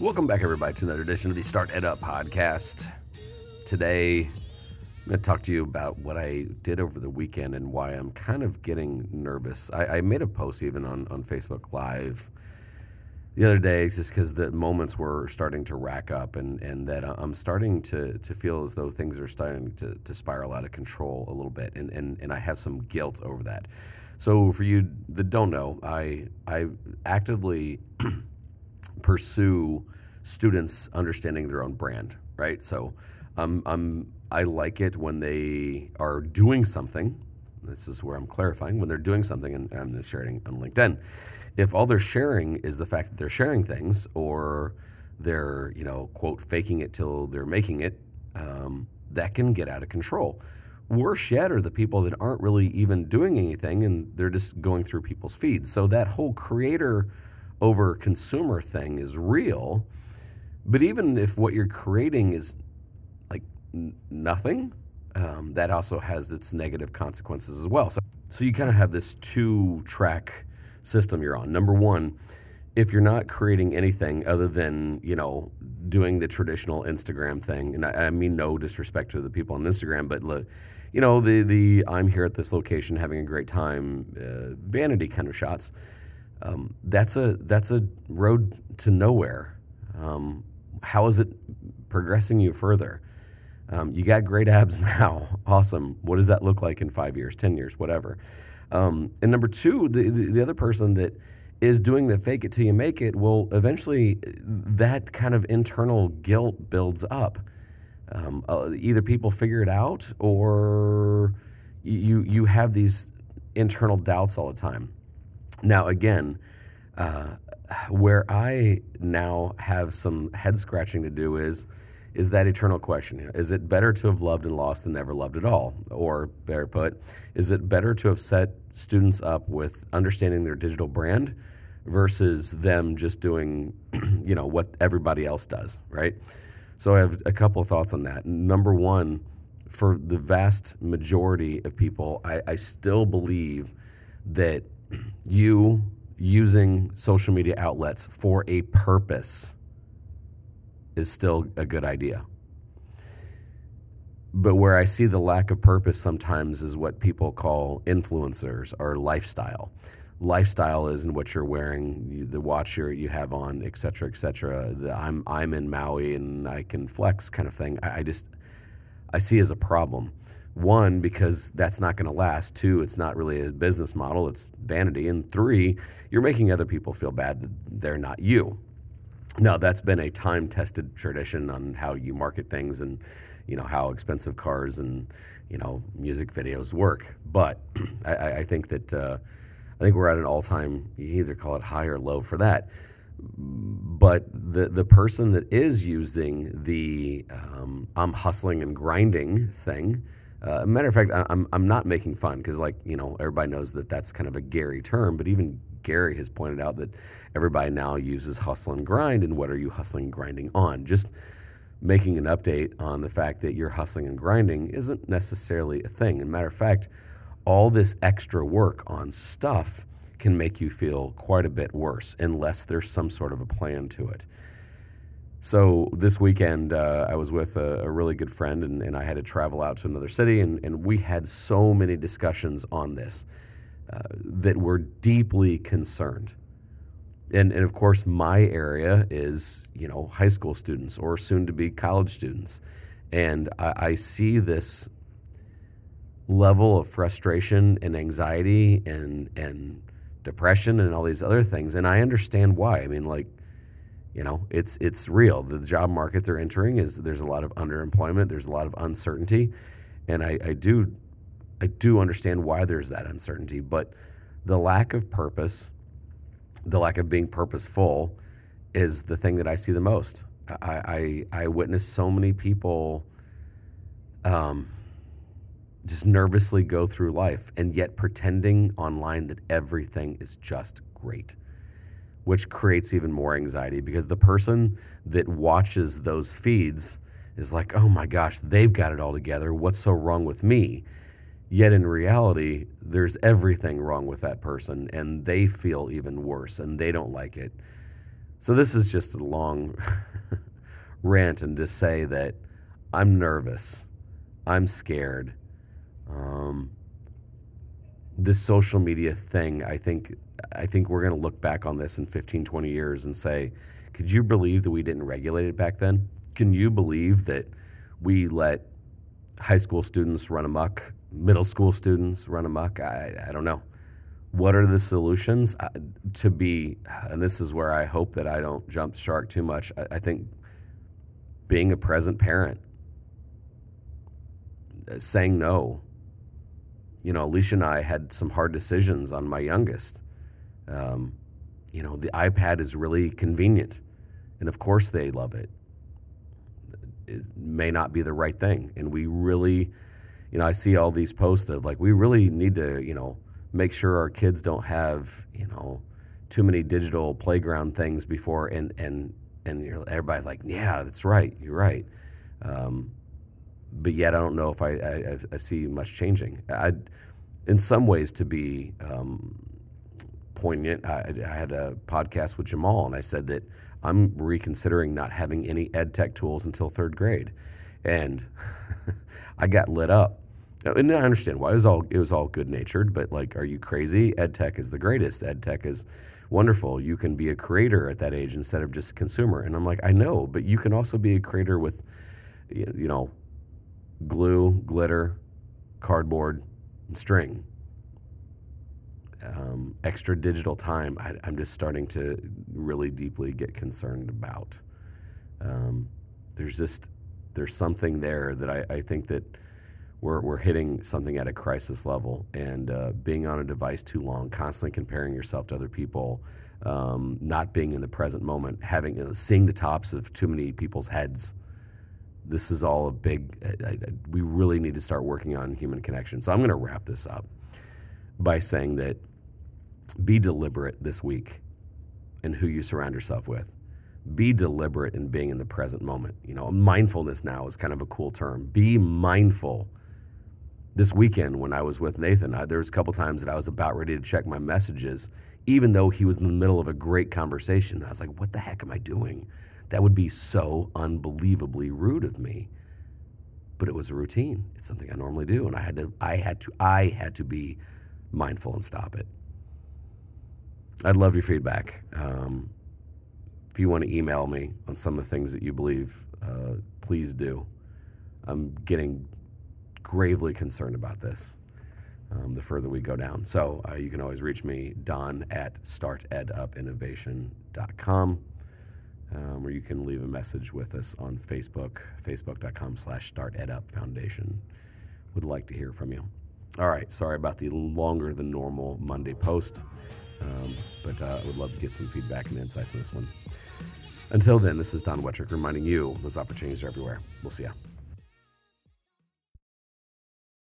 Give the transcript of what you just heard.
Welcome back, everybody, to another edition of the Start Ed Up podcast. Today, I'm going to talk to you about what I did over the weekend and why I'm kind of getting nervous. I, I made a post even on, on Facebook Live the other day just because the moments were starting to rack up and, and that I'm starting to, to feel as though things are starting to, to spiral out of control a little bit. And, and, and I have some guilt over that. So, for you that don't know, I, I actively pursue students understanding their own brand, right? So, um, I'm, I like it when they are doing something. This is where I'm clarifying when they're doing something, and I'm sharing on LinkedIn if all they're sharing is the fact that they're sharing things or they're, you know, quote, faking it till they're making it, um, that can get out of control. Worse yet are the people that aren't really even doing anything and they're just going through people's feeds. So that whole creator over consumer thing is real. But even if what you're creating is like n- nothing, um, that also has its negative consequences as well. So, so you kind of have this two track system you're on. Number one, if you're not creating anything other than you know doing the traditional Instagram thing, and I, I mean no disrespect to the people on Instagram, but look, you know the the I'm here at this location having a great time, uh, vanity kind of shots. Um, that's a that's a road to nowhere. Um, how is it progressing you further? Um, you got great abs now, awesome. What does that look like in five years, ten years, whatever? Um, and number two, the, the, the other person that is doing the fake it till you make it will eventually that kind of internal guilt builds up. Um, uh, either people figure it out or you you have these internal doubts all the time. Now again, uh, where I now have some head scratching to do is is that eternal question. Is it better to have loved and lost than never loved at all? Or, better put, is it better to have set students up with understanding their digital brand versus them just doing, you know, what everybody else does, right? So I have a couple of thoughts on that. Number one, for the vast majority of people, I, I still believe that you using social media outlets for a purpose is still a good idea. But where I see the lack of purpose sometimes is what people call influencers or lifestyle. Lifestyle is in what you're wearing, the watch you have on, et cetera, et cetera. The I'm, I'm in Maui and I can flex kind of thing. I, I just, I see as a problem. One, because that's not going to last. Two, it's not really a business model, it's vanity. And three, you're making other people feel bad that they're not you. Now that's been a time-tested tradition on how you market things and you know how expensive cars and you know music videos work. But I, I, think that uh, I think we're at an all-time. You either call it high or low for that. But the the person that is using the um, I'm hustling and grinding thing. Uh, matter of fact, I'm I'm not making fun because like you know everybody knows that that's kind of a Gary term, but even Gary has pointed out that everybody now uses hustle and grind, and what are you hustling and grinding on? Just making an update on the fact that you're hustling and grinding isn't necessarily a thing. And matter of fact, all this extra work on stuff can make you feel quite a bit worse unless there's some sort of a plan to it. So this weekend, uh, I was with a, a really good friend, and, and, I had to travel out to another city, and, and we had so many discussions on this uh, that were deeply concerned. And, and of course, my area is you know high school students or soon to be college students, and I, I see this level of frustration and anxiety and and depression and all these other things, and I understand why. I mean, like you know it's it's real. The job market they're entering is there's a lot of underemployment there's a lot of uncertainty. And i, I do I do understand why there's that uncertainty, but the lack of purpose, the lack of being purposeful, is the thing that I see the most. I I, I witness so many people um, just nervously go through life and yet pretending online that everything is just great, which creates even more anxiety because the person that watches those feeds is like, oh my gosh, they've got it all together. What's so wrong with me? Yet in reality, there's everything wrong with that person, and they feel even worse, and they don't like it. So this is just a long rant and to say that I'm nervous. I'm scared. Um, this social media thing, I think, I think we're going to look back on this in 15, 20 years and say, could you believe that we didn't regulate it back then? Can you believe that we let high school students run amok, middle school students run amok? I, I don't know. What are the solutions to be? And this is where I hope that I don't jump shark too much. I, I think being a present parent, uh, saying no. You know, Alicia and I had some hard decisions on my youngest. Um, you know, the iPad is really convenient, and of course they love it. It may not be the right thing, and we really, you know, I see all these posts of like we really need to, you know, make sure our kids don't have, you know, too many digital playground things before, and and and everybody's like, yeah, that's right, you're right. Um, but yet I don't know if I, I, I see much changing. I, in some ways, to be um, poignant, I, I, had a podcast with Jamal, and I said that I'm reconsidering not having any ed tech tools until third grade, and I got lit up. And I understand why it was all it was all good natured, but like, are you crazy? Ed tech is the greatest. Ed tech is wonderful. You can be a creator at that age instead of just a consumer. And I'm like, I know, but you can also be a creator with, you know, glue, glitter, cardboard, and string. Um, extra digital time, I, am just starting to really deeply get concerned about. Um, there's just there's something there that I, I, think that we're, we're hitting something at a crisis level, and uh, being on a device too long, constantly comparing yourself to other people, um, not being in the present moment, having know, seeing the tops of too many people's heads this is all a big, I, I, we really need to start working on human connection. So I'm going to wrap this up by saying that be deliberate this week in who you surround yourself with. Be deliberate in being in the present moment. You know, mindfulness now is kind of a cool term. Be mindful. This weekend, when I was with Nathan, I, there was a couple times that I was about ready to check my messages, even though he was in the middle of a great conversation. I was like, "What the heck am I doing?" That would be so unbelievably rude of me. But it was a routine. It's something I normally do, and I had to I had to I had to be mindful and stop it. I'd love your feedback. Um, if you want to email me on some of the things that you believe, uh, please do. I'm getting gravely concerned about this um, the further we go down. So uh, you can always reach me, Don at startedupinnovation.com um, you can leave a message with us on Facebook, facebook.com slash startedupfoundation. Would like to hear from you. All right, sorry about the longer than normal Monday post, um, but I uh, would love to get some feedback and insights on this one. Until then, this is Don Wettrick reminding you those opportunities are everywhere. We'll see ya.